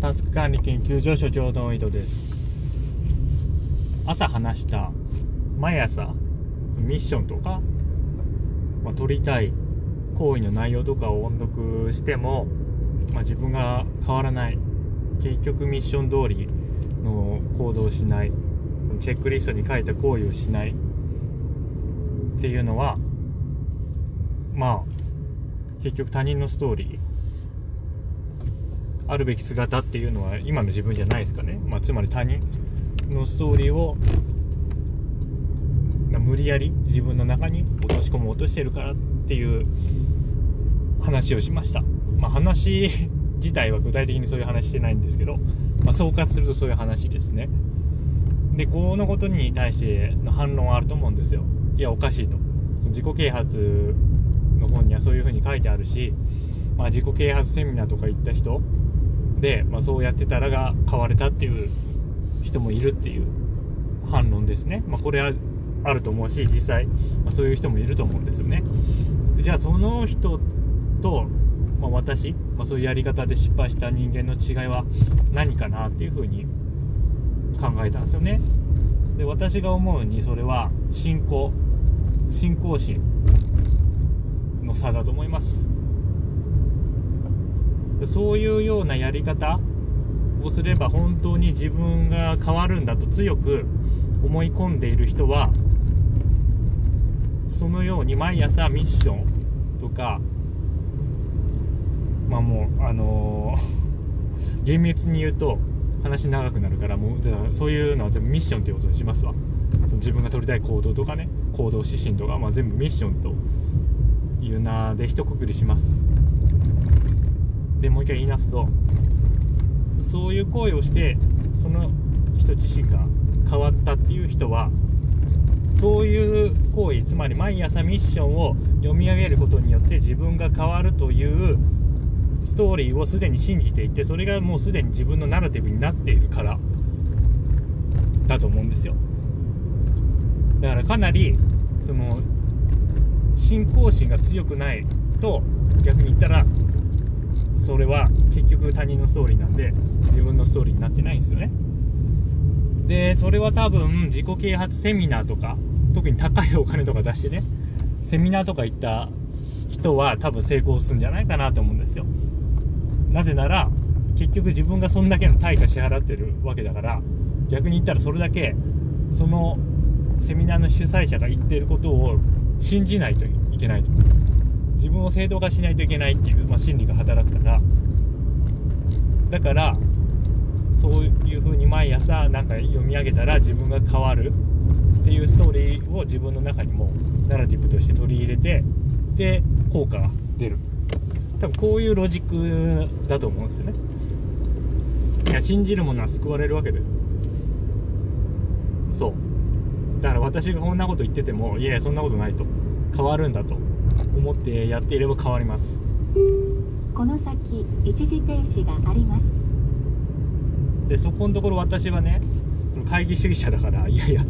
タスク管理研究所所長の井戸です。朝話した毎朝ミッションとか、まあ、取りたい行為の内容とかを音読しても、まあ、自分が変わらない。結局ミッション通りの行動をしない。チェックリストに書いた行為をしない。っていうのはまあ結局他人のストーリー。あるべき姿っていうのは今の自分じゃないですかね、まあ、つまり他人のストーリーを無理やり自分の中に落とし込もうとしてるからっていう話をしました、まあ、話自体は具体的にそういう話してないんですけど、まあ、総括するとそういう話ですね。でこのことに対しての反論はあると思うんですよ。いやおかしいと。自己啓発の本にはそういうふうに書いてあるし、まあ、自己啓発セミナーとか行った人で、まあ、そうやってたらが買われたっていう人もいるっていう反論ですね、まあ、これはあると思うし実際、まあ、そういう人もいると思うんですよね。じゃあその人と、まあ、私、まあ、そういうやり方で失敗した人間の違いは何かなっていうふうに考えたんですよね。で私が思うにそれは信仰信仰心の差だと思います。そういうようなやり方をすれば本当に自分が変わるんだと強く思い込んでいる人はそのように毎朝ミッションとかまあもうあのー、厳密に言うと話長くなるからもうじゃそういうのは全部ミッションっていうことにしますわ。その自分が取りたい行動とかね行動指針とか、まあ、全部ミッションという名で一括りします。でもう一回言い直すとそういう行為をしてその人自身が変わったっていう人はそういう行為つまり毎朝ミッションを読み上げることによって自分が変わるというストーリーをすでに信じていてそれがもうすでに自分のナラティブになっているからだと思うんですよ。だからかなりその信仰心が強くないと逆に言ったらそれは結局他人のストーリーなんで自分のストーリーになってないんですよね。でそれは多分自己啓発セミナーとか特に高いお金とか出してねセミナーとか行った人は多分成功するんじゃないかなと思うんですよ。なぜなら結局自分がそんだけの対価支払ってるわけだから逆に言ったらそれだけそのセミナーの主催者が言っていることを信じないといけないと。自分を正当化しないといけないっていう、まあ、心理が働くから。だからそういう風に毎朝なんか読み上げたら自分が変わるっていうストーリーを自分の中にもナラティブとして取り入れてで効果が出る。多分こういうロジックだと思うんですよね。いや信じる者は救われるわけです。そう。だから私がこんなこと言っててもいやいやそんなことないと。変わるんだと。思ってやっていれば変わります。この先一時停止があります。でそこのところ私はね会議主義者だからいやいや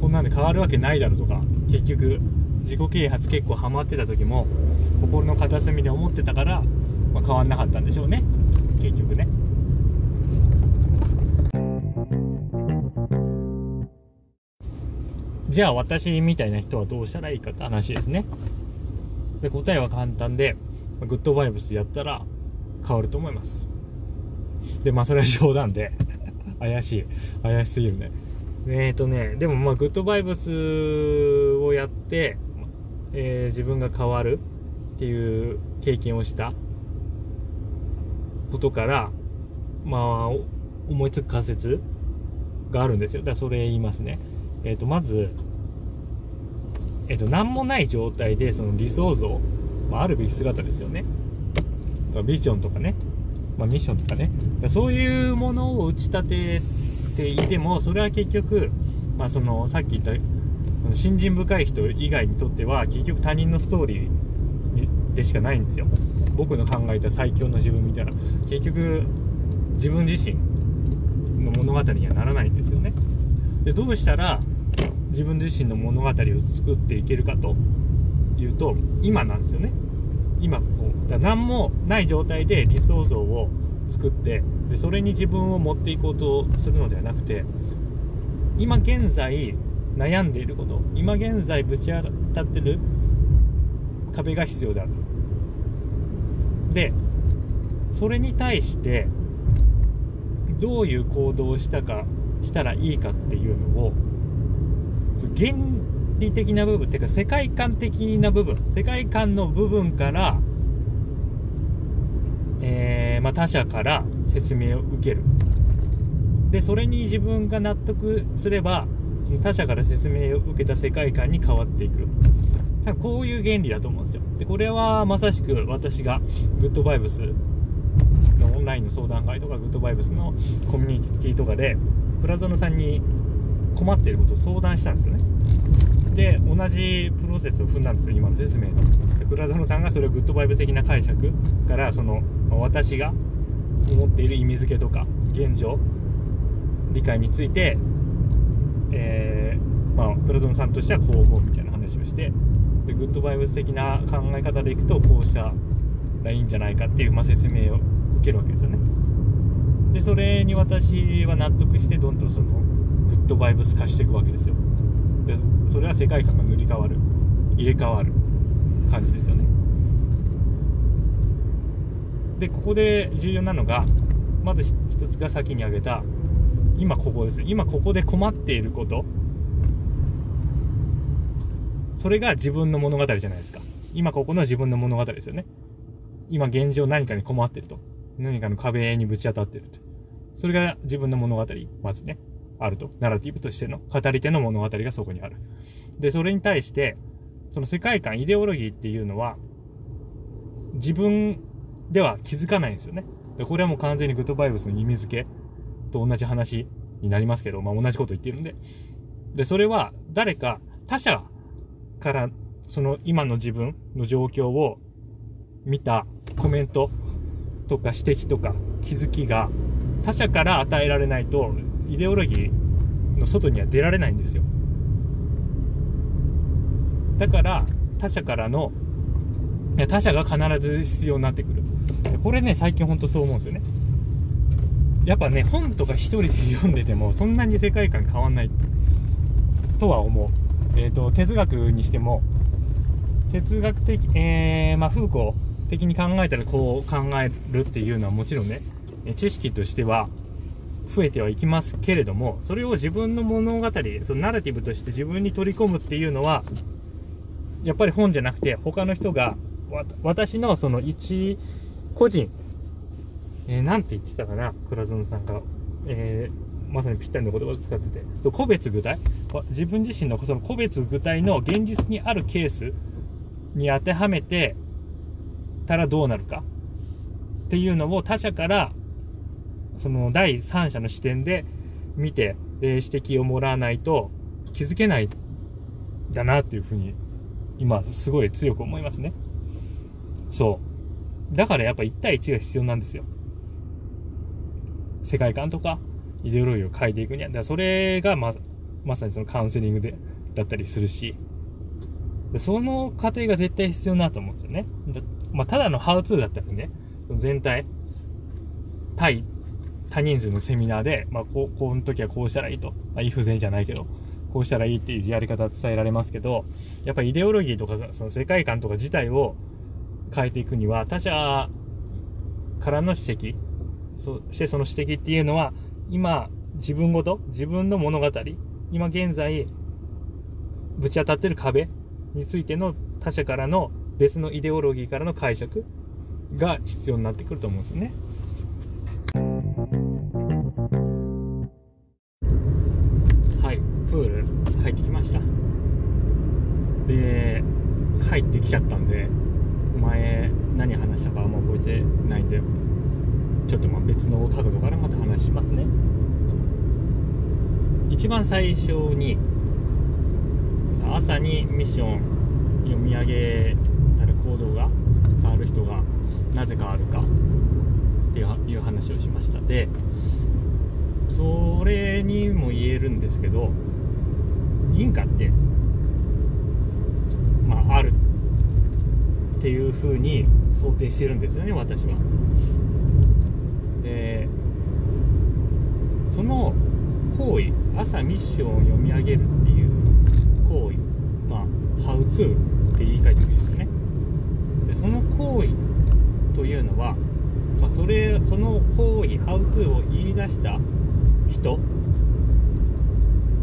こんなんで変わるわけないだろとか結局自己啓発結構ハマってた時も心の片隅で思ってたから、まあ、変わんなかったんでしょうね。結局ね。じゃあ私みたいな人はどうしたらいいかって話ですねで答えは簡単でグッドバイブスやったら変わると思います。でまあそれは冗談で。怪しい。怪しすぎるね。えっ、ー、とねでもまあグッドバイブスをやって、えー、自分が変わるっていう経験をしたことからまあ思いつく仮説があるんですよ。だからそれ言いますね。えっ、ー、とまずえっ、と何もない状態でその理想像、まあ、あるべき姿ですよね。ビジョンとかね。まあ、ミッションとかね。そういうものを打ち立てていてもそれは結局、まあ、そのさっき言った信心深い人以外にとっては結局他人のストーリーでしかないんですよ。僕の考えた最強の自分みたいな。結局自分自身の物語にはならないんですよね。でどうしたら自分自身の物語を作っていけるかというと今なんですよね。今こうだ何もない状態で理想像を作ってでそれに自分を持っていこうとするのではなくて今現在悩んでいること今現在ぶち当たってる壁が必要であるでそれに対してどういう行動をしたかしたらいいかっていうのを原理的な部分っていうか世界観的な部分世界観の部分から、えーまあ、他者から説明を受ける。でそれに自分が納得すればその他者から説明を受けた世界観に変わっていく。多分こういう原理だと思うんですよ。でこれはまさしく私がグッドバイブスのオンラインの相談会とかグッドバイブスのコミュニティとかで倉園さんに困っていることを相談したんですよね。で同じプロセスを踏んだんですよ今の説明の。で倉園さんがそれをグッドバイブス的な解釈からその私が思っている意味付けとか現状理解についてえーまあ倉園さんとしてはこう思うみたいな話をしてでグッドバイブス的な考え方でいくとこうしたらいいんじゃないかっていう、まあ、説明を受けるわけですよね。でそれに私は納得してどんどんそのグッドバイブス化していくわけですよ。でそれは世界観が塗り替わる。入れ替わる感じですよね。でここで重要なのがまず一つが先に挙げた今ここです今ここで困っていること。それが自分の物語じゃないですか。今ここの自分の物語ですよね。今現状何かに困ってると。何かの壁にぶち当たってると。それが自分の物語まずね。あると。ナラティブとしての語り手の物語がそこにある。でそれに対してその世界観イデオロギーっていうのは自分では気づかないんですよね。でこれはもう完全にグッドバイブスの意味付けと同じ話になりますけど、まあ、同じこと言ってるんで。でそれは誰か他者からその今の自分の状況を見たコメントとか指摘とか気づきが他者から与えられないとイデオロギーの外には出られないんですよ。だから他者からの他者が必ず必要になってくる。これね最近ほんとそう思うんですよね。やっぱね本とか一人で読んでてもそんなに世界観変わんない。とは思う。えっ、と哲学にしても哲学的えー、まあフーコー的に考えたらこう考えるっていうのはもちろんね知識としては増えてはいきますけれどもそれを自分の物語そのナラティブとして自分に取り込むっていうのはやっぱり本じゃなくて他の人がわ私のその一個人えー、なんて言ってたかな倉園さんが、えーまさにぴったりの言葉を使ってて。そう個別具体？自分自身のその個別具体の現実にあるケースに当てはめてたらどうなるかっていうのを他者からその第三者の視点で見てで指摘をもらわないと気づけないだなっていうふうに今すごい強く思いますね。そう。だからやっぱ1対1が必要なんですよ。世界観とかイデオロギーを変えていくには。だからそれがままさにそのカウンセリングでだったりするし。その過程が絶対必要だと思うんですよね。だまあ、ただのハウツーだったらね。全体対多人数のセミナーで、まあ、こうこの時はこうしたらいいと、まあ、いい不全じゃないけどこうしたらいいっていうやり方伝えられますけどやっぱイデオロギーとかその世界観とか自体を変えていくには他者からの指摘そしてその指摘っていうのは今自分ごと自分の物語今現在ぶち当たってる壁についての他者からの別のイデオロギーからの解釈が必要になってくると思うんですよね。入ってきちゃったんで、前何話したかあんま覚えてないんで、ちょっとまあ別の角度からまた話しますね。一番最初に、朝にミッション読み上げたら行動が変わる人がなぜ変わるかっていう話をしましたでそれにも言えるんですけど因果ってまああるっていうふうに想定してるんですよね私は。でその行為朝ミッションを読み上げるっていう行為まあ「How to」って言い換えてもいいですよね。でその行為というのは、まあ、それその行為「How to」を言い出した人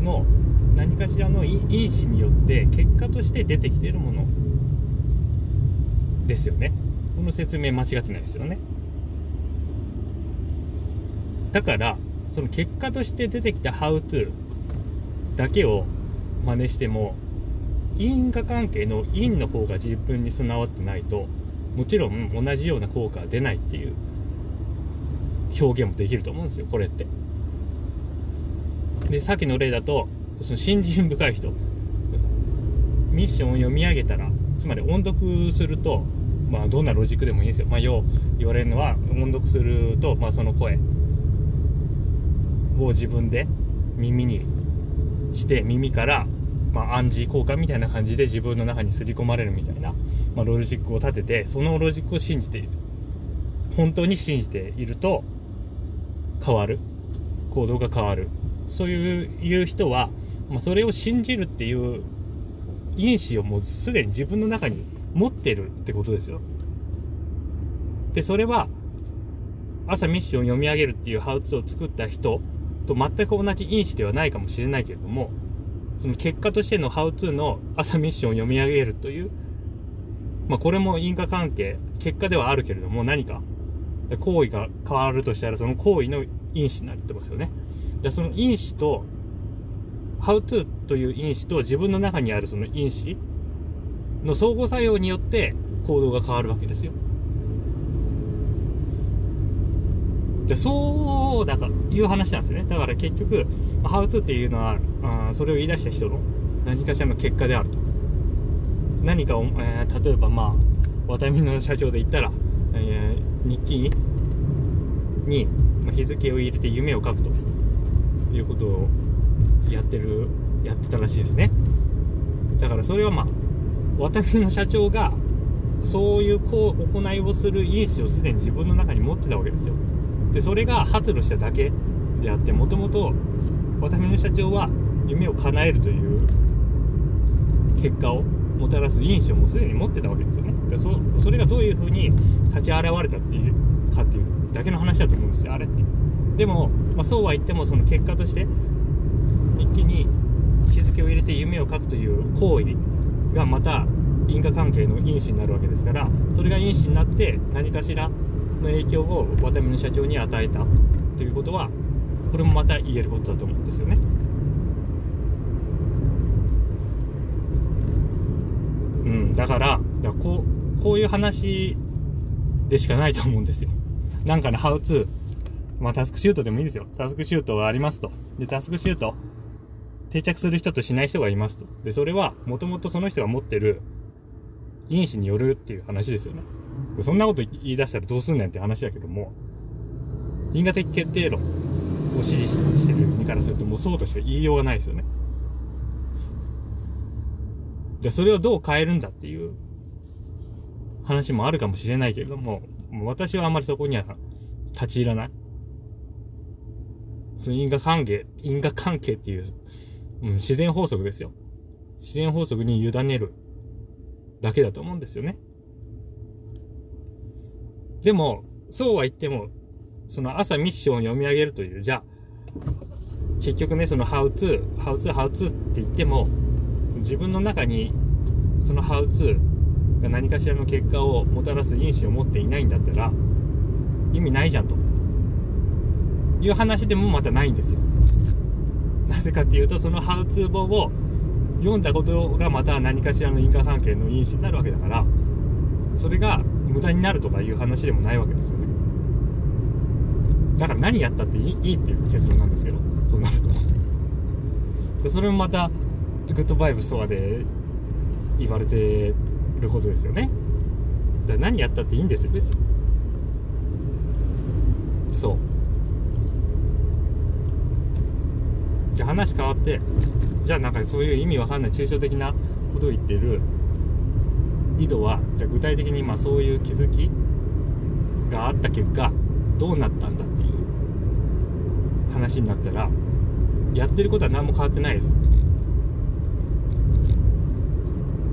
の何かしらの因子によって結果として出てきてるもの。ですよね。この説明間違ってないですよね。だからその結果として出てきた How to だけを真似しても因果関係の因の方が自分に備わってないともちろん同じような効果は出ないっていう表現もできると思うんですよこれって。でさっきの例だとその信心深い人。ミッションを読み上げたらつまり音読するとまあどんなロジックでもいいんですよ。まあよく言われるのは音読するとまあその声。を自分で耳にして耳からまあ、暗示効果みたいな感じで自分の中に刷り込まれるみたいな、まあ、ロジックを立ててそのロジックを信じている。本当に信じていると変わる。行動が変わる。そういういう人は、まあ、それを信じるっていう因子をもうすでに自分の中に持ってるってことですよでそれは朝ミッションを読み上げるっていうハウツを作った人と全く同じ因子ではないかもしれないけれどもその結果としてのハウツーの朝ミッションを読み上げるという、まあ、これも因果関係、結果ではあるけれども何か、行為が変わるとしたらその行為の因子になってますよね。でその因子と、ハウツーという因子と自分の中にあるその因子の相互作用によって行動が変わるわけですよ。でそうだからいう話なんですよね。だから結局、ハウツーっていうのは、あそれを言い出した人の何かしらの結果であると。何かを、えー、例えばまあ、ワタミの社長で言ったら、えー、日記に日付を入れて夢を書くということをやってる、やってたらしいですね。だからそれはまあ、ワタミの社長がそういうこう行いをする因子をすでに自分の中に持ってたわけですよ。でそれが発露しただけであってもともと渡辺の社長は夢を叶えるという結果をもたらす因子をもうすでに持ってたわけですよね。でそそれがどういうふうに立ち現れたっていうかっていうだけの話だと思うんですよ。あれって。でも、まあ、そうは言ってもその結果として日記に日付を入れて夢を書くという行為がまた因果関係の因子になるわけですからそれが因子になって何かしらの影響をワタミの社長に与えたということはこれもまた言えることだと思うんですよね。うん、だからだこうこういう話でしかないと思うんですよ。なんかね、ハウツー、まあタスクシュートでもいいですよ。タスクシュートがありますと。で、タスクシュート、定着する人としない人がいますと。で、それは、もともとその人が持ってる因子によるっていう話ですよね。そんなこと言い出したらどうすんねんって話だけども、因果的決定論を支持してる身からするともうそうとしか言いようがないですよね。じゃあそれをどう変えるんだっていう話もあるかもしれないけれども、もう私はあんまりそこには立ち入らない。その因果関係、因果関係っていう、うん、自然法則ですよ。自然法則に委ねるだけだと思うんですよね。でも、そうは言っても、その朝ミッションを読み上げるという、じゃあ、結局ね、その how to、how to, how to って言っても、自分の中に、その how to が何かしらの結果をもたらす因子を持っていないんだったら、意味ないじゃんと。いう話でもまたないんですよ。なぜかっていうと、その how to 本を読んだことがまた何かしらの因果関係の因子になるわけだから、それが無駄になるとかいう話でもないわけですよね。だから何やったっていいいいっていう結論なんですけどそうなると。でそれもまたグッドバイブスとかで言われてることですよね。だから何やったっていいんですよ別に。そう。じゃあ話変わってじゃあなんかそういう意味わかんない抽象的なことを言ってる井戸はじゃあ具体的にまあそういう気づきがあった結果どうなったんだっていう話になったらやってることは何も変わってないです。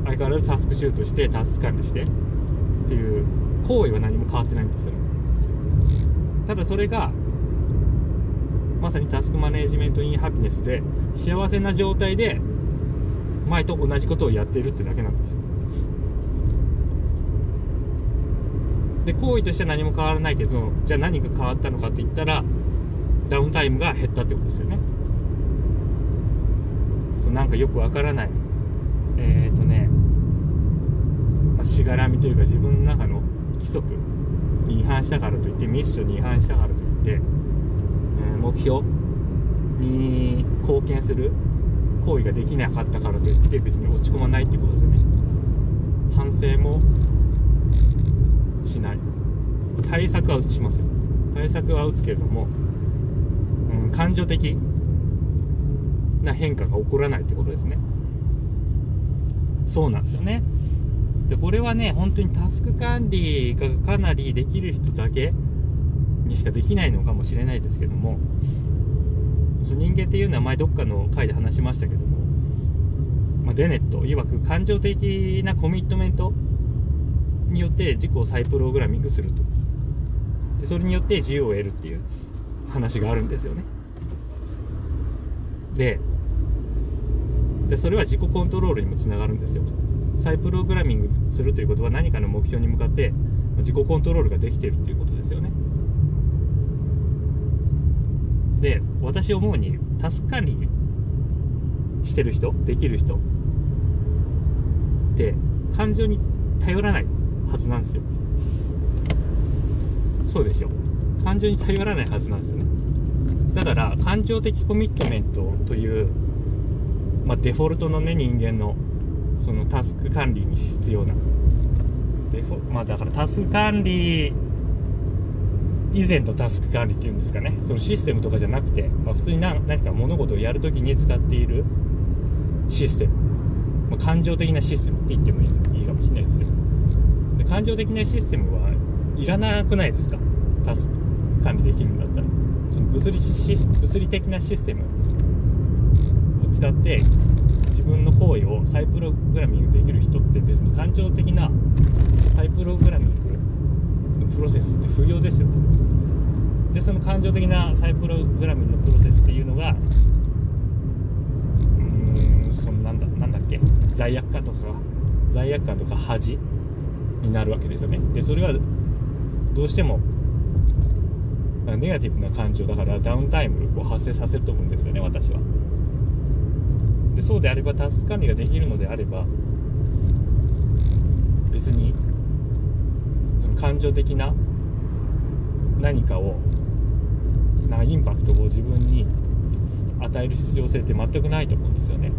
相変わらずタスクシュートしてタスク管理してっていう行為は何も変わってないんですよ。ただそれがまさにタスクマネジメントインハピネスで幸せな状態で前と同じことをやってるってだけなんですよ。で行為としては何も変わらないけどじゃあ何が変わったのかって言ったらダウンタイムが減ったってことですよね。そうなんかよくわからない。えっ、ー、とね、まあ、しがらみというか自分の中の規則に違反したからといってミッションに違反したからといって、目標に貢献する行為ができなかったからといって別に落ち込まないってことですよね。反省もしない。対策は打ちますよ。対策は打つけれども、うん、感情的な変化が起こらないってことですね。そうなんですよね。でこれはね本当にタスク管理がかなりできる人だけにしかできないのかもしれないですけどもその人間っていうのは前どっかの回で話しましたけども、まあ、デネット曰く感情的なコミットメントによって自己を再プログラミングすると。でそれによって自由を得るっていう話があるんですよね。ででそれは自己コントロールにもつながるんですよ。再プログラミングするということは何かの目標に向かって自己コントロールができているということですよね。で私思うにタスク管理してる人できる人って感情に頼らないはずなんですよ。そうでしょ。感情に頼らないはずなんですよね。だから感情的コミットメントという、まあ、デフォルトのね人間のそのタスク管理に必要な。デフォまあだからタスク管理以前のタスク管理っていうんですかね。そのシステムとかじゃなくて、まあ、普通に何か物事をやるときに使っているシステム、まあ、感情的なシステムって言ってもいいです。いいかもしれないですで感情的なシステムはいらなくないですか？タスク管理できるんだったら。その物理物理的なシステムを使って自分の行為を再プログラミングできる人って別に感情的な再プログラミングのプロセスって不要ですよでその感情的な再プログラミングのプロセスっていうのがうーんそのなんだなんだっけ罪悪感とか罪悪感とか恥になるわけですよね。でそれはどうしてもネガティブな感情だからダウンタイムを発生させると思うんですよね私は。でそうであればタスク管理ができるのであれば別にその感情的な何かをなインパクトを自分に与える必要性って全くないと思うんですよね。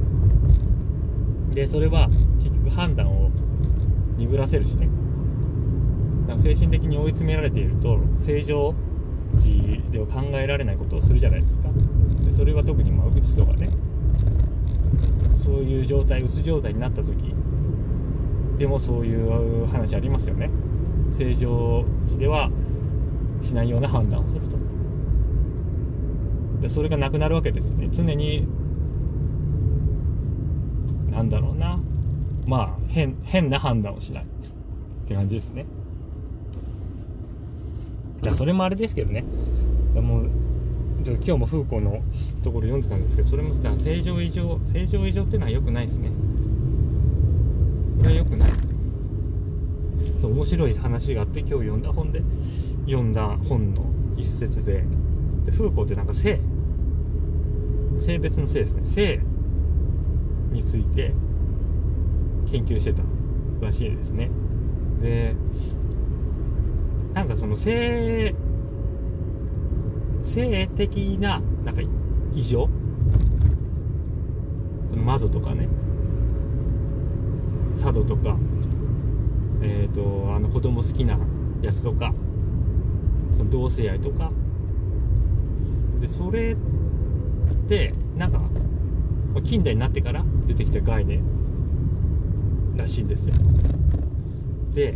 でそれは結局判断を鈍らせるしね。なんか精神的に追い詰められていると正常時では考えられないことをするじゃないですか。でそれは特にまあうつとかね。そういう状態うつ状態になった時でもそういう話ありますよね。正常時ではしないような判断をすると。でそれがなくなるわけですよね。常になんだろうな。まあ変変な判断をしない。って感じですね。だそれもあれですけどね。もう今日もフーコーのところ読んでたんですけどそれも正常異常正常異常っていうのは良くないですね。これは良くない。そう面白い話があって今日読んだ本で。読んだ本の一節で。でフーコーってなんか性。性別の性ですね。性について研究してたらしいですね。でなんかその性性的ななんか異常？そのマゾとかね。佐渡とか。えっ、ー、とあの子供好きなやつとか。その同性愛とか。でそれってなんか近代になってから出てきた概念らしいんですよ。で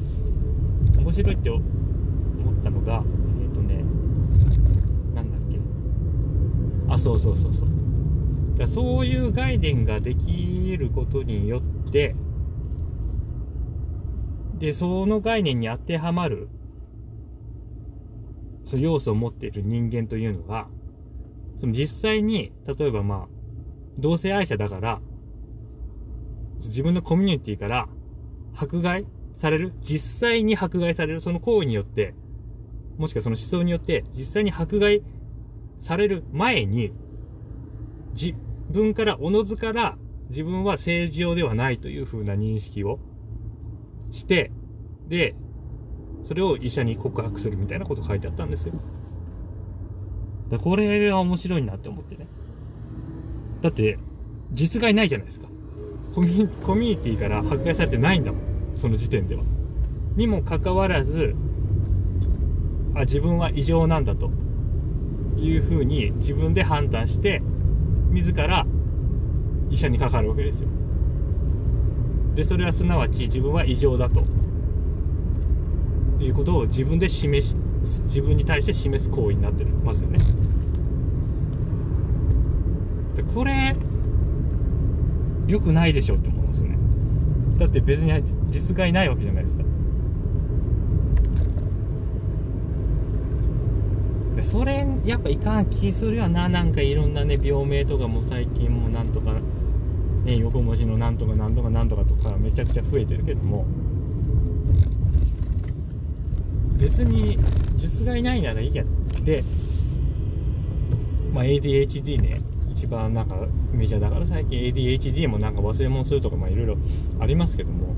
面白いって思ったのがえっ、ー、とねなんだっけ。あそうそうそうそう。だそういう概念ができることによってでその概念に当てはまるその要素を持っている人間というのがその実際に例えばまあ同性愛者だから自分のコミュニティから迫害される実際に迫害されるその行為によってもしくはその思想によって実際に迫害される前に自分からおのずから自分は正常ではないという風な認識をしてでそれを医者に告白するみたいなこと書いてあったんですよ。だこれが面白いなって思ってね。だって実害ないじゃないですか。コミュコミュニティから迫害されてないんだもん。その時点では。にもかかわらずあ自分は異常なんだと。いうふうに自分で判断して自ら医者にかかるわけですよ。でそれはすなわち自分は異常だと。いうことを自分で示し自分に対して示す行為になってますよね。でこれ良くないでしょって思うんですね。だって別に実害ないわけじゃないですか。でそれやっぱいかん気するよな。なんかいろんなね病名とかも最近もなんとかね横文字のなんとかなんとかなんとかとかめちゃくちゃ増えてるけども。別に実害ないならいいやでまあ ADHD ね。一番なんかメジャーだから最近 ADHD もなんか忘れ物するとかいろいろありますけども。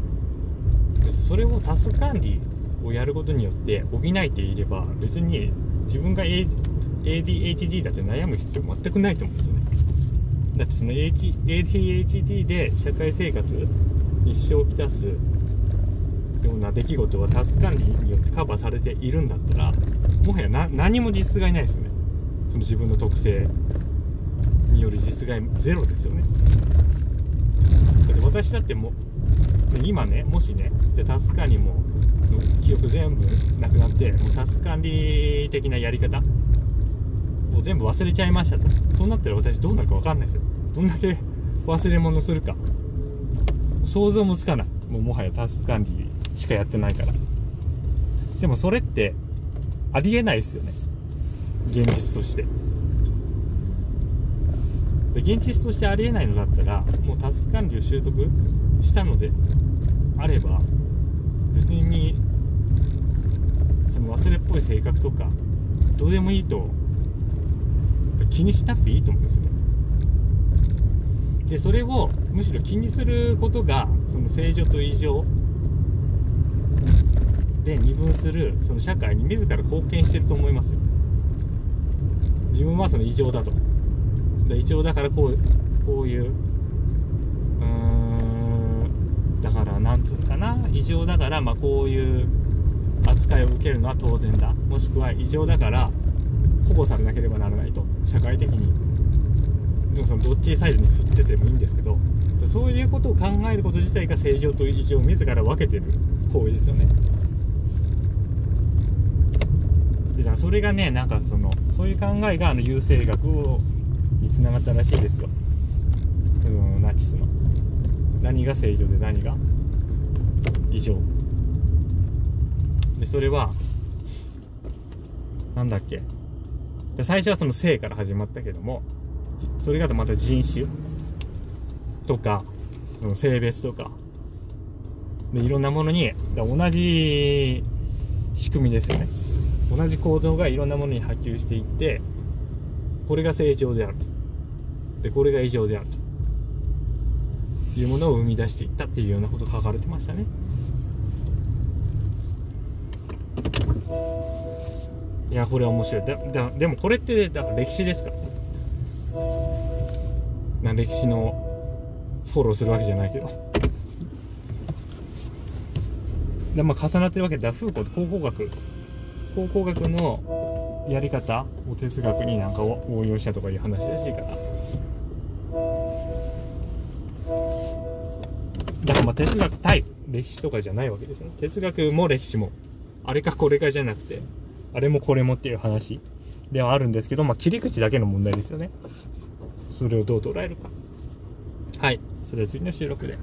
それをタスク管理をやることによって補えていれば別に自分が ADHD だって悩む必要全くないと思うんですよね。だってその ADHD で社会生活に支障をきたすような出来事はタスク管理によってカバーされているんだったらもはや何も実害ないですよね。その自分の特性による実害ゼロですよね。だって私だっても今ねもしねでタスク管理も記憶全部なくなってもうタスク管理的なやり方を全部忘れちゃいましたと。そうなったら私どうなるか分かんないですよ。どんだけ忘れ物するか。想像もつかない。もうもはやタスク管理しかやってないから。でもそれってありえないですよね。現実として。で現実としてありえないのだったらもうタスク管理を習得したのであれば別にその忘れっぽい性格とかどうでもいいと気にしなくていいと思うんですよね。でそれをむしろ気にすることがその正常と異常で二分するその社会に自ら貢献してると思いますよ。自分はその異常だと。で異常だからこうこういううーんだからなんつうのかな。異常だからまあこういう扱いを受けるのは当然だ。もしくは異常だから保護されなければならないと。社会的に。でもそのどっちサイドに振っててもいいんですけどそういうことを考えること自体が正常と異常を自ら分けてる行為ですよねでだからそれがねなんかそのそういう考えがあの優生学をにつながったらしいですよ。うんナチスの。何が正常で何が？異常でそれはなんだっけ？最初はその性から始まったけどもそれがまた人種とか性別とか。でいろんなものに同じ仕組みですよね。同じ構造がいろんなものに波及していってこれが正常であるでこれが異常であると。いうものを生み出していったっていうようなことが書かれてましたね。いやこれは面白い。でででもこれってだ歴史ですから。な歴史のフォローするわけじゃないけど。でまあ重なってるわけでフーコー考古学考古学のやり方を哲学になんか応用したとかいう話らしいからだからまあ哲学対歴史とかじゃないわけですね。哲学も歴史もあれかこれかじゃなくてあれもこれもっていう話ではあるんですけど、まあ、切り口だけの問題ですよね。それをどう捉えるか。はい。それは次の収録で。